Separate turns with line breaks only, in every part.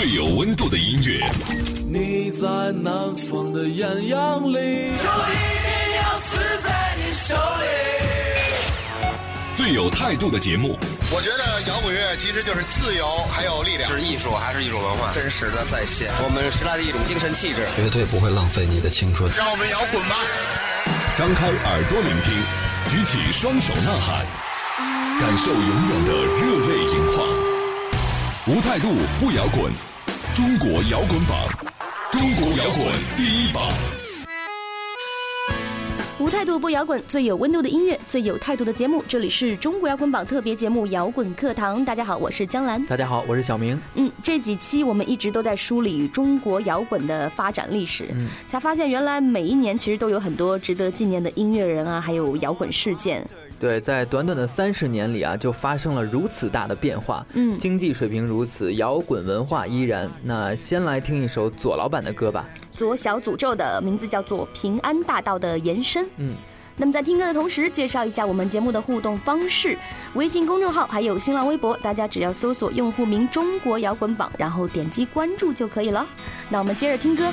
最有温度的音乐。
你在南方的艳阳里，就一定要死在你手里。
最有态度的节目。
我觉得摇滚乐其实就是自由，还有力量，
是艺术还是一种文化？
真实的再现
我们时代的一种精神气质，
绝对不会浪费你的青春。
让我们摇滚吧！
张开耳朵聆听，举起双手呐喊，感受永远的热泪盈眶。无态度不摇滚，中国摇滚榜，中国摇滚第一榜。
无态度不摇滚，最有温度的音乐，最有态度的节目。这里是中国摇滚榜特别节目《摇滚课堂》。大家好，我是江兰。
大家好，我是小明。
嗯，这几期我们一直都在梳理中国摇滚的发展历史，嗯，才发现原来每一年其实都有很多值得纪念的音乐人啊，还有摇滚事件。
对，在短短的三十年里啊，就发生了如此大的变化。嗯，经济水平如此，摇滚文化依然。那先来听一首左老板的歌吧。
左小诅咒的名字叫做《平安大道的延伸》。嗯，那么在听歌的同时，介绍一下我们节目的互动方式：微信公众号还有新浪微博，大家只要搜索用户名“中国摇滚榜”，然后点击关注就可以了。那我们接着听歌。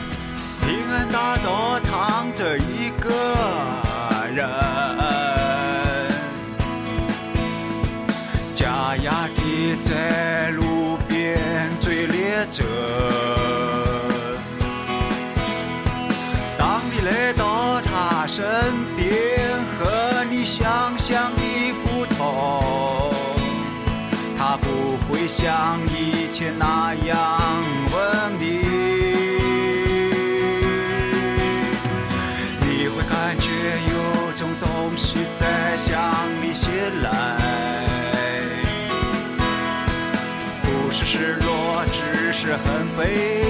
平安大道躺着一个人。他压地在路边追猎着。当你来到他身边，和你想象的不同，他不会像以前那样很悲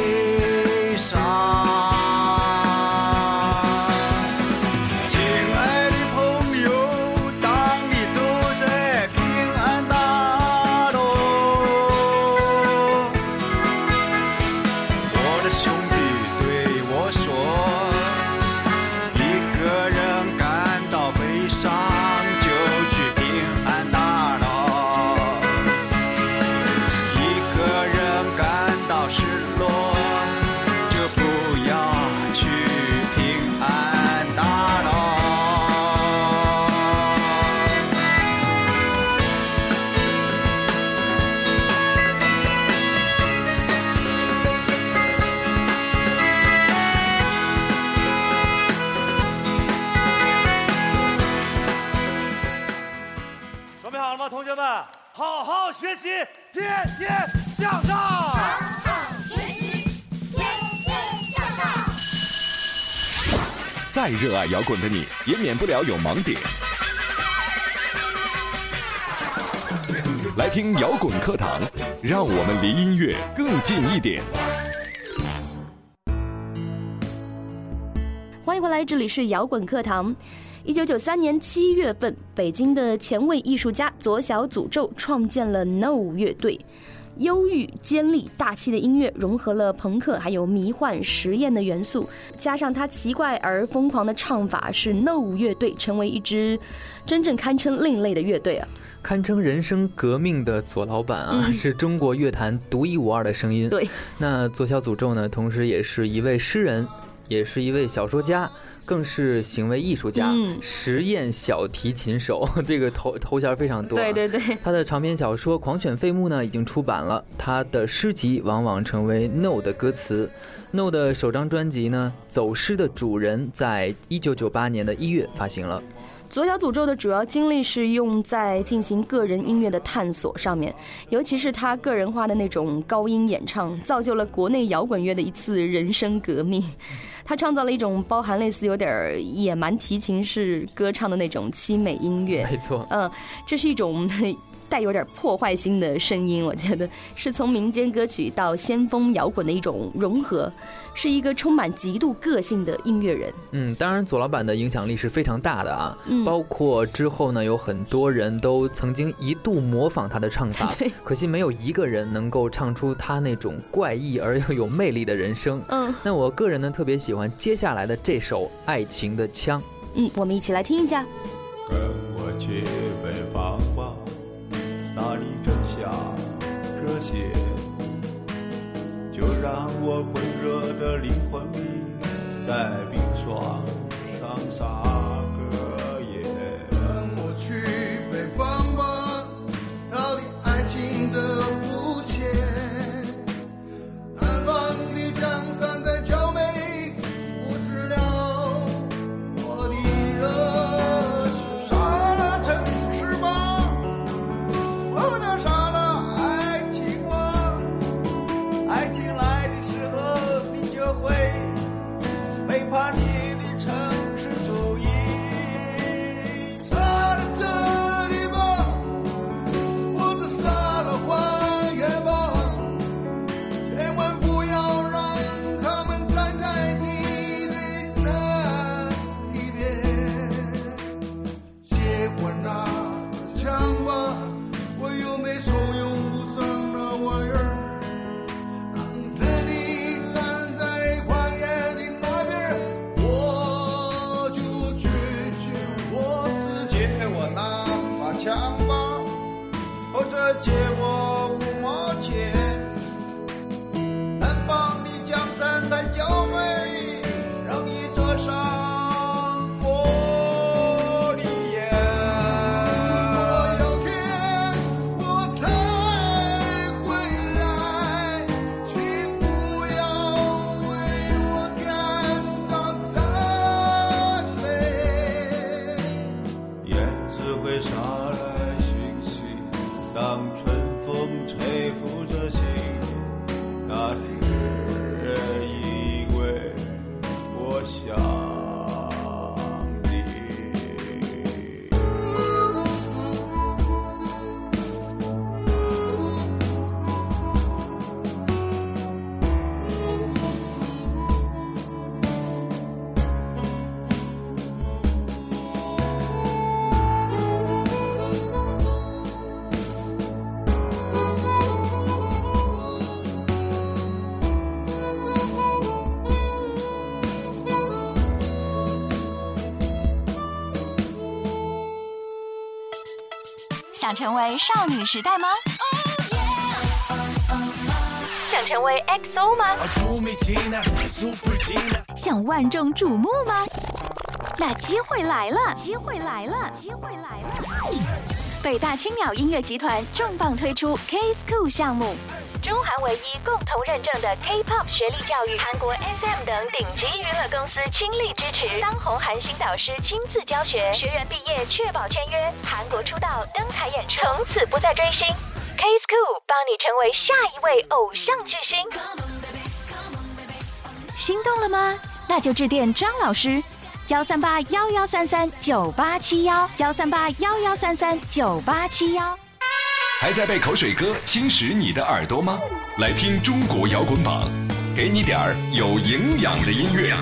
再热爱摇滚的你，也免不了有盲点。来听摇滚课堂，让我们离音乐更近一点。
欢迎回来，这里是摇滚课堂。一九九三年七月份，北京的前卫艺术家左小诅咒创建了 No 乐队。忧郁、尖利、大气的音乐融合了朋克还有迷幻实验的元素，加上他奇怪而疯狂的唱法，使 No 乐队成为一支真正堪称另类的乐队啊！
堪称人生革命的左老板啊，是中国乐坛独一无二的声音。
对，
那左小诅咒呢，同时也是一位诗人，也是一位小说家。更是行为艺术家、实验小提琴手，这个头头衔非常多。
对对对，
他的长篇小说《狂犬废墓》呢已经出版了，他的诗集往往成为 No 的歌词。No 的首张专辑呢《走失的主人》在一九九八年的一月发行了。
左小诅咒的主要精力是用在进行个人音乐的探索上面，尤其是他个人化的那种高音演唱，造就了国内摇滚乐的一次人生革命。他创造了一种包含类似有点野蛮提琴式歌唱的那种凄美音乐。
没错，
嗯，这是一种 带有点破坏性的声音，我觉得是从民间歌曲到先锋摇滚的一种融合。是一个充满极度个性的音乐人。
嗯，当然左老板的影响力是非常大的啊。嗯，包括之后呢，有很多人都曾经一度模仿他的唱法。
对，
可惜没有一个人能够唱出他那种怪异而又有魅力的人声。嗯，那我个人呢特别喜欢接下来的这首《爱情的枪》。
嗯，我们一起来听一下。
跟我去北方吧，那里正下这些。
就让我温热的灵魂，在冰霜上撒个野。
跟我去北方吧，逃离爱情的
或者借我想
成为少女时代吗？想成为 XO 吗？想万众瞩目吗？那机会来了！机会来了！机会来了！北大青鸟音乐集团重磅推出 K School 项目，中韩唯一共同认证的 K-pop 学历教育，韩国 SM 等顶级娱乐公司倾力支持，当红韩星导师亲自教学，学员毕业确保签约，韩国出道登台演出，从此不再追星。K School 帮你成为下一位偶像巨星，心动了吗？那就致电张老师。幺三八幺幺三三九八七幺，幺三八幺幺三三九八七幺。
还在被口水歌侵蚀你的耳朵吗？来听中国摇滚榜，给你点儿有营养的音乐。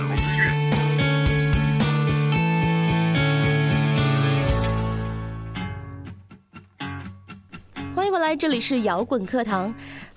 欢迎回来，这里是摇滚课堂。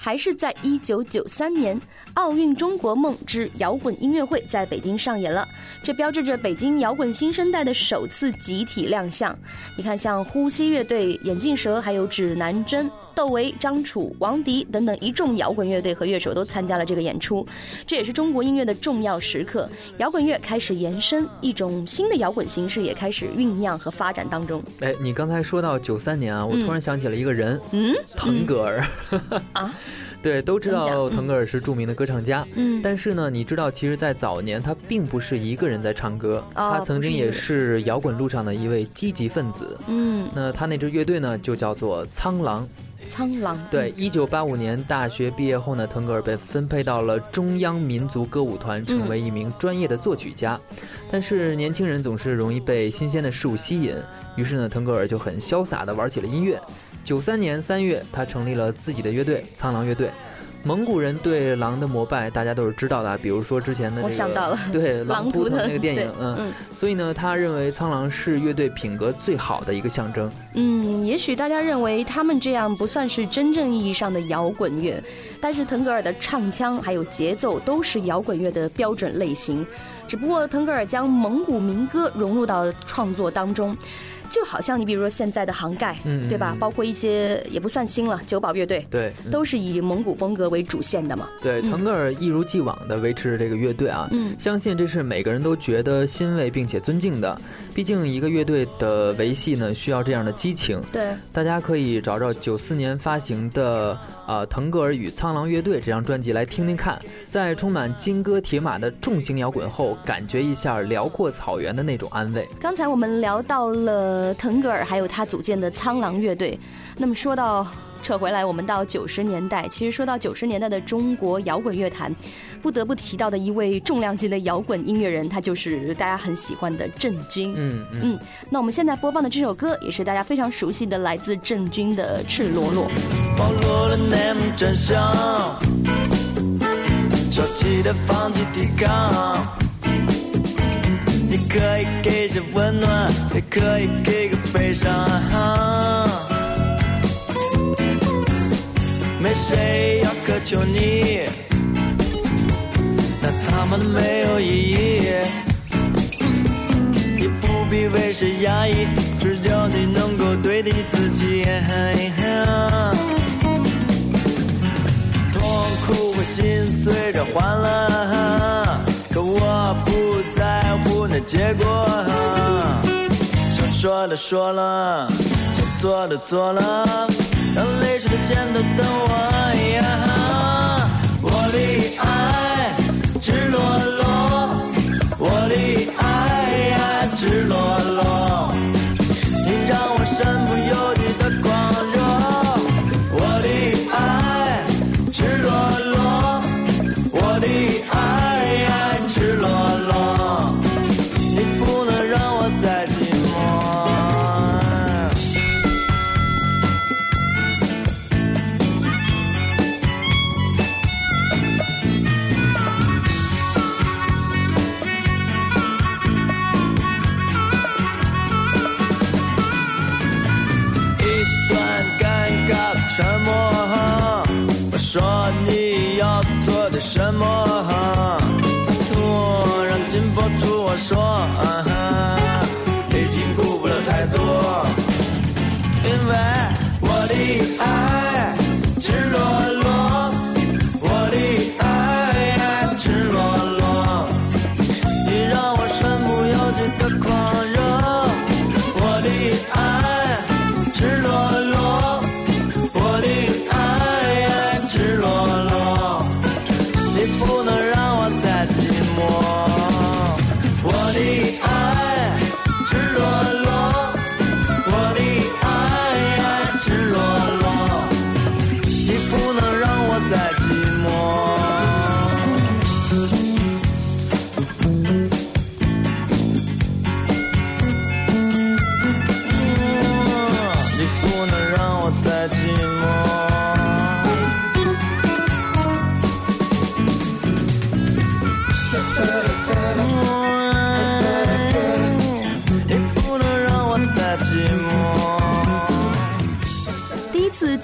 还是在一九九三年，奥运中国梦之摇滚音乐会在北京上演了，这标志着北京摇滚新生代的首次集体亮相。你看，像呼吸乐队、眼镜蛇，还有指南针、窦唯、张楚、王迪等等一众摇滚乐队和乐手都参加了这个演出。这也是中国音乐的重要时刻，摇滚乐开始延伸，一种新的摇滚形式也开始酝酿和发展当中。
哎，你刚才说到九三年啊，我突然想起了一个人，
嗯，
腾格尔。
啊。
对，都知道腾格尔是著名的歌唱家，
嗯，
但是呢，你知道，其实，在早年他并不是一个人在唱歌，
哦、
他曾经也是摇滚路上的一位积极分子，
嗯，
那他那支乐队呢，就叫做苍狼。
苍狼。
对，一九八五年大学毕业后呢，腾格尔被分配到了中央民族歌舞团，成为一名专业的作曲家。嗯、但是年轻人总是容易被新鲜的事物吸引，于是呢，腾格尔就很潇洒地玩起了音乐。九三年三月，他成立了自己的乐队——苍狼乐队。蒙古人对狼的膜拜，大家都是知道的。比如说之前的这个，
我想到了，
对 狼图腾那个电影，
嗯嗯。
所以呢，他认为苍狼是乐队品格最好的一个象征。
嗯，也许大家认为他们这样不算是真正意义上的摇滚乐，但是腾格尔的唱腔还有节奏都是摇滚乐的标准类型。只不过腾格尔将蒙古民歌融入到创作当中。就好像你比如说现在的杭盖，
嗯
对吧？包括一些也不算新了，九宝乐队，
对，嗯
都是以蒙古风格为主线的嘛。
对，腾格尔一如既往的维持着这个乐队啊，
嗯
相信这是每个人都觉得欣慰并且尊敬的。毕竟一个乐队的维系呢，需要这样的激情。
对，
大家可以找找九四年发行的呃《腾格尔与苍狼乐队》这张专辑来听听看，在充满金戈铁马的重型摇滚后，感觉一下辽阔草原的那种安慰。
刚才我们聊到了腾格尔，还有他组建的苍狼乐队。那么说到扯回来，我们到九十年代，其实说到九十年代的中国摇滚乐坛，不得不提到的一位重量级的摇滚音乐人，他就是大家很喜欢的郑钧。
嗯嗯。
嗯，那我们现在播放的这首歌，也是大家非常熟悉的，来自郑钧的《赤裸裸》。
暴露了内幕真相，消极的放弃抵抗。你可以给些温暖，也可以给个悲伤。没谁要苛求你，那他们没有意义。也不必为谁压抑，只要你能够对得起自己。痛苦会紧随着欢乐，可我不在乎那结果。说了说了，想做的做了，让泪水的肩头等我。呀哈我的爱赤裸裸，我的爱呀赤裸裸，你让我身不由因为我的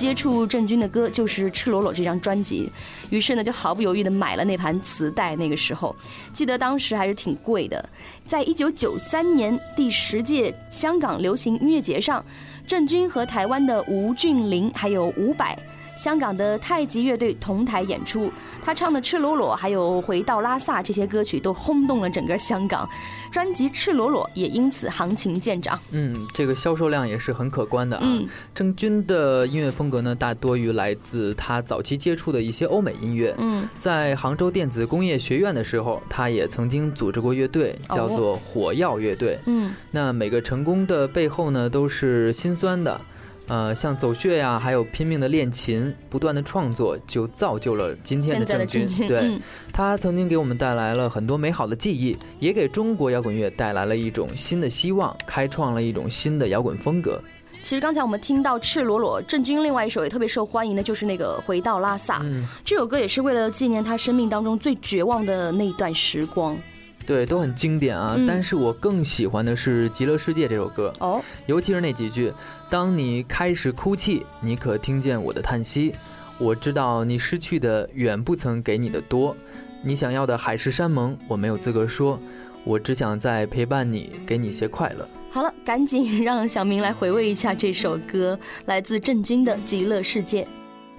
接触郑钧的歌就是《赤裸裸》这张专辑，于是呢就毫不犹豫的买了那盘磁带。那个时候，记得当时还是挺贵的。在一九九三年第十届香港流行音乐节上，郑钧和台湾的吴俊霖还有伍佰。香港的太极乐队同台演出，他唱的《赤裸裸》还有《回到拉萨》这些歌曲都轰动了整个香港，专辑《赤裸裸》也因此行情见长。
嗯，这个销售量也是很可观的啊。
嗯
郑钧的音乐风格呢，大多于来自他早期接触的一些欧美音乐。
嗯，
在杭州电子工业学院的时候，他也曾经组织过乐队，
哦
叫做火药乐队。
嗯，
那每个成功的背后呢，都是心酸的。呃，像走穴呀，还有拼命的练琴，不断的创作，就造就了今天的郑钧。
郑钧，
对，
嗯
他曾经给我们带来了很多美好的记忆，也给中国摇滚乐带来了一种新的希望，开创了一种新的摇滚风格。
其实刚才我们听到《赤裸裸》，郑钧另外一首也特别受欢迎的，就是那个《回到拉萨》。
嗯，
这首歌也是为了纪念他生命当中最绝望的那一段时光。
对，都很经典啊。
嗯
但是我更喜欢的是《极乐世界》这首歌，
哦，
尤其是那几句：“当你开始哭泣，你可听见我的叹息。我知道你失去的远不曾给你的多，你想要的海誓山盟，我没有资格说。我只想在陪伴你，给你些快乐。
好了，赶紧让小明来回味一下这首歌，来自郑钧的《极乐世界》。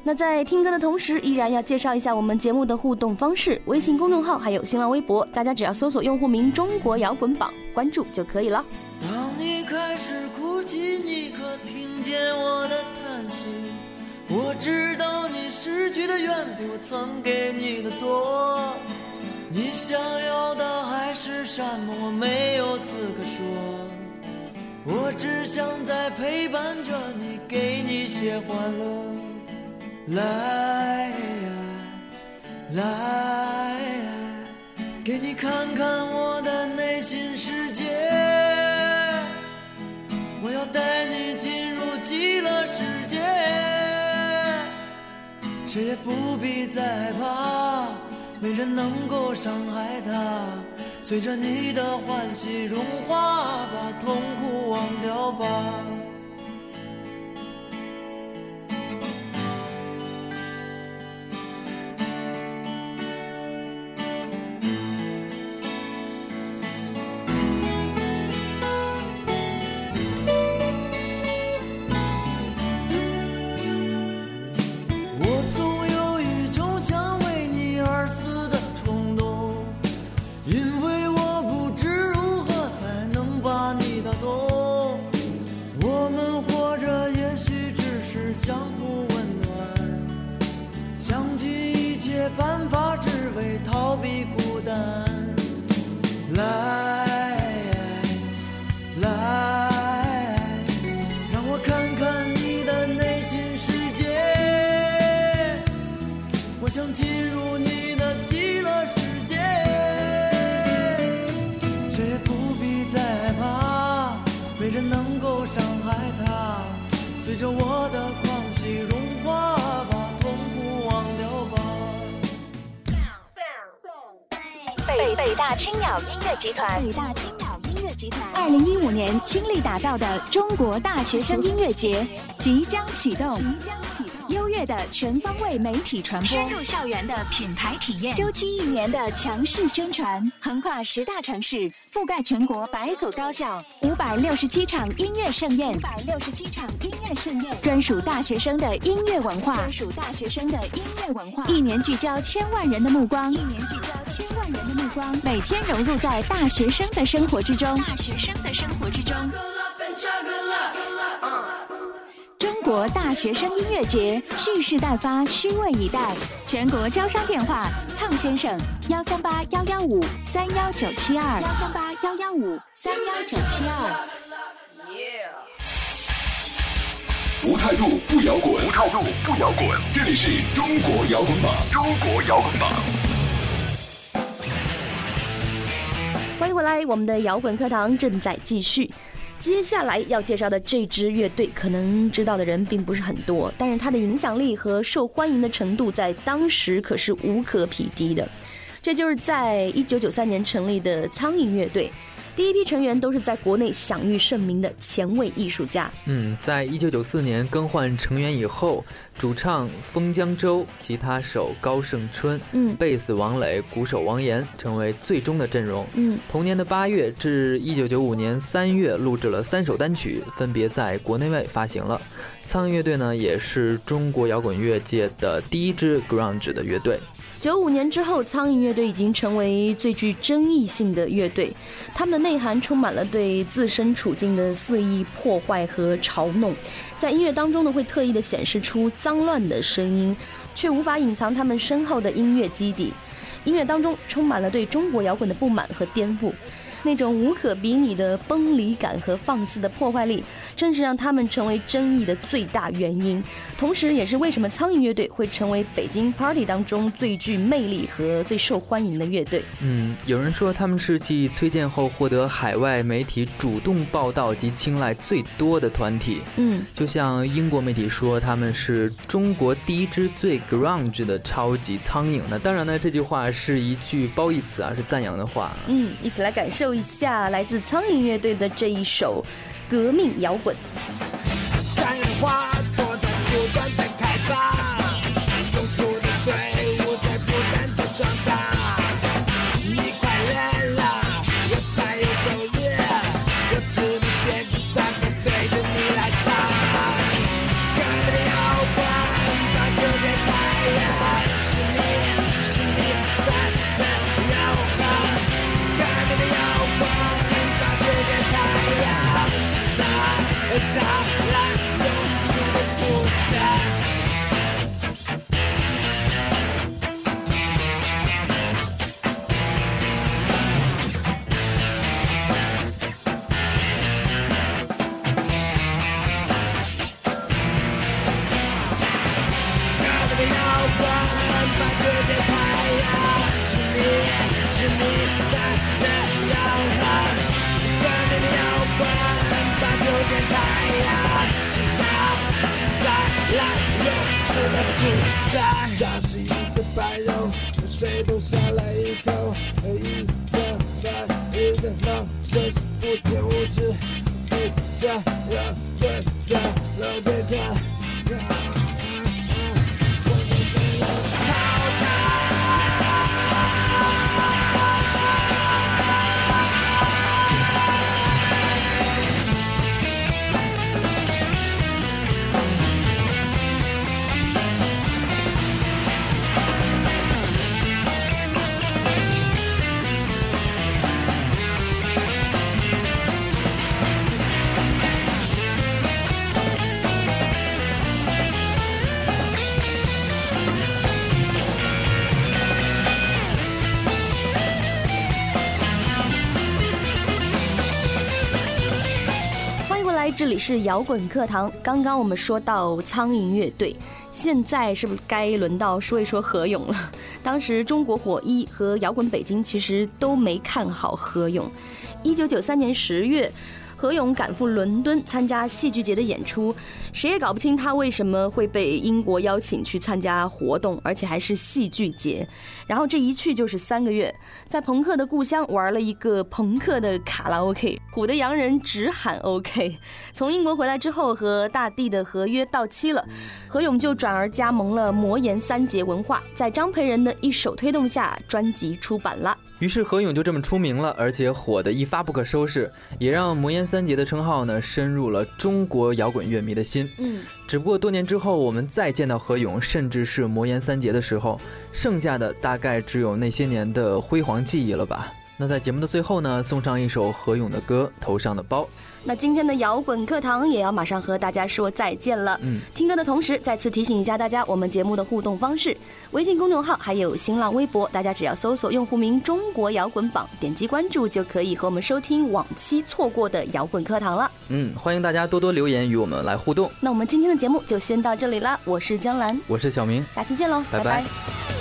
那在听歌的同时，依然要介绍一下我们节目的互动方式：微信公众号还有新浪微博，大家只要搜索用户名“中国摇滚榜”，关注就可以了。
当你开始哭泣，你可听见我的叹息？我知道你失去的远比我曾给你的多。你想要的海誓山盟？我没有资格说。我只想在陪伴着你，给你些欢乐。来呀，来呀，给你看看我的内心世界。我要带你进入极乐世界，谁也不必再害怕，没人能够伤害他。随着你的欢喜融化，把痛苦忘掉吧。
年倾力打造的中国大学生音乐节即将启动，即将启动。优越的全方位媒体传播，深入校园的品牌体验，周期一年的强势宣传，横跨十大城市，覆盖全国百所高校，五百六十七场音乐盛宴，五百六十七场音乐盛宴，专属大学生的音乐文化，专属大学生的音乐文化，一年聚焦千万人的目光，一年聚焦目光，每天融入在大学生的生活之中，大学生的生活之中。中国大学生音乐节蓄势待发，虚位以待。全国招商电话：康先生，幺三八幺幺五三幺九七二，幺三八幺幺五三幺九七二。
无态度不摇滚，无态度不摇滚。这里是中国摇滚榜，中国摇滚榜。
来，我们的摇滚课堂正在继续。接下来要介绍的这支乐队，可能知道的人并不是很多，但是它的影响力和受欢迎的程度在当时可是无可匹敌的。这就是在一九九三年成立的苍蝇乐队，第一批成员都是在国内享誉盛名的前卫艺术家。
嗯，在一九九四年更换成员以后，主唱封江洲、吉他手高胜春、
嗯，
贝斯王磊、鼓手王岩成为最终的阵容。
嗯，
同年的八月至一九九五年三月，录制了三首单曲，分别在国内外发行了。苍蝇乐队呢，也是中国摇滚乐界的第一支 grunge 的乐队。
九五年之后，苍蝇乐队已经成为最具争议性的乐队，他们的内涵充满了对自身处境的肆意破坏和嘲弄，在音乐当中呢，会特意的显示出脏乱的声音，却无法隐藏他们深厚的音乐基底。音乐当中充满了对中国摇滚的不满和颠覆。那种无可比拟的崩离感和放肆的破坏力，正是让他们成为争议的最大原因，同时也是为什么苍蝇乐队会成为北京 Party 当中最具魅力和最受欢迎的乐队。
嗯，有人说他们是继崔健后获得海外媒体主动报道及青睐最多的团体。
嗯，
就像英国媒体说他们是中国第一支最 grunge 的超级苍蝇。那当然呢，这句话是一句褒义词啊，是赞扬的话。
嗯，一起来感受。一下来自苍蝇乐队的这一首革命摇滚。
是摇滚
课堂。刚刚我们说到苍蝇乐队，现在是不是该轮到说一说何勇了？当时中国火一和摇滚北京其实都没看好何勇。一九九三年十月。何勇赶赴伦敦参加戏剧节的演出，谁也搞不清他为什么会被英国邀请去参加活动，而且还是戏剧节。然后这一去就是三个月，在朋克的故乡玩了一个朋克的卡拉 OK，唬得洋人直喊 OK。从英国回来之后，和大地的合约到期了，何勇就转而加盟了魔岩三杰文化，在张培仁的一手推动下，专辑出版了。
于是何勇就这么出名了，而且火得一发不可收拾，也让魔岩三杰的称号呢深入了中国摇滚乐迷的心。
嗯，
只不过多年之后，我们再见到何勇，甚至是魔岩三杰的时候，剩下的大概只有那些年的辉煌记忆了吧。那在节目的最后呢，送上一首何勇的歌《头上的包》。
那今天的摇滚课堂也要马上和大家说再见了。
嗯，
听歌的同时，再次提醒一下大家，我们节目的互动方式：微信公众号还有新浪微博，大家只要搜索用户名“中国摇滚榜”，点击关注就可以和我们收听往期错过的摇滚课堂了。
嗯，欢迎大家多多留言与我们来互动。
那我们今天的节目就先到这里啦，我是江兰，
我是小明，
下期见喽，
拜拜。
我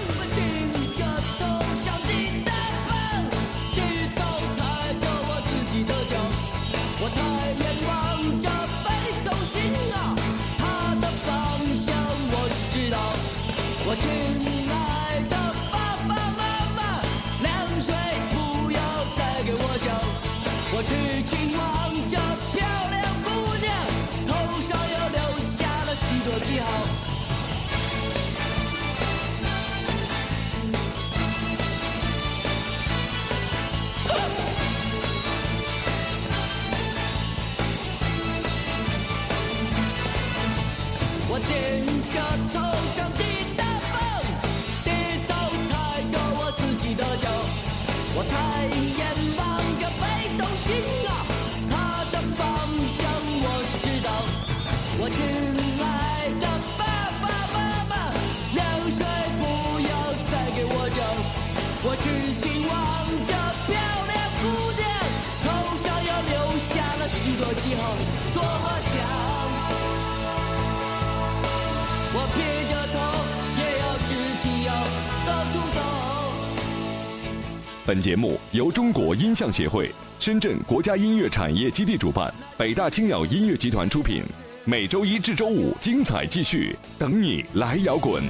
本节目由中国音像协会、深圳国家音乐产业基地主办，北大青鸟音乐集团出品。每周一至周五精彩继续，等你来摇滚。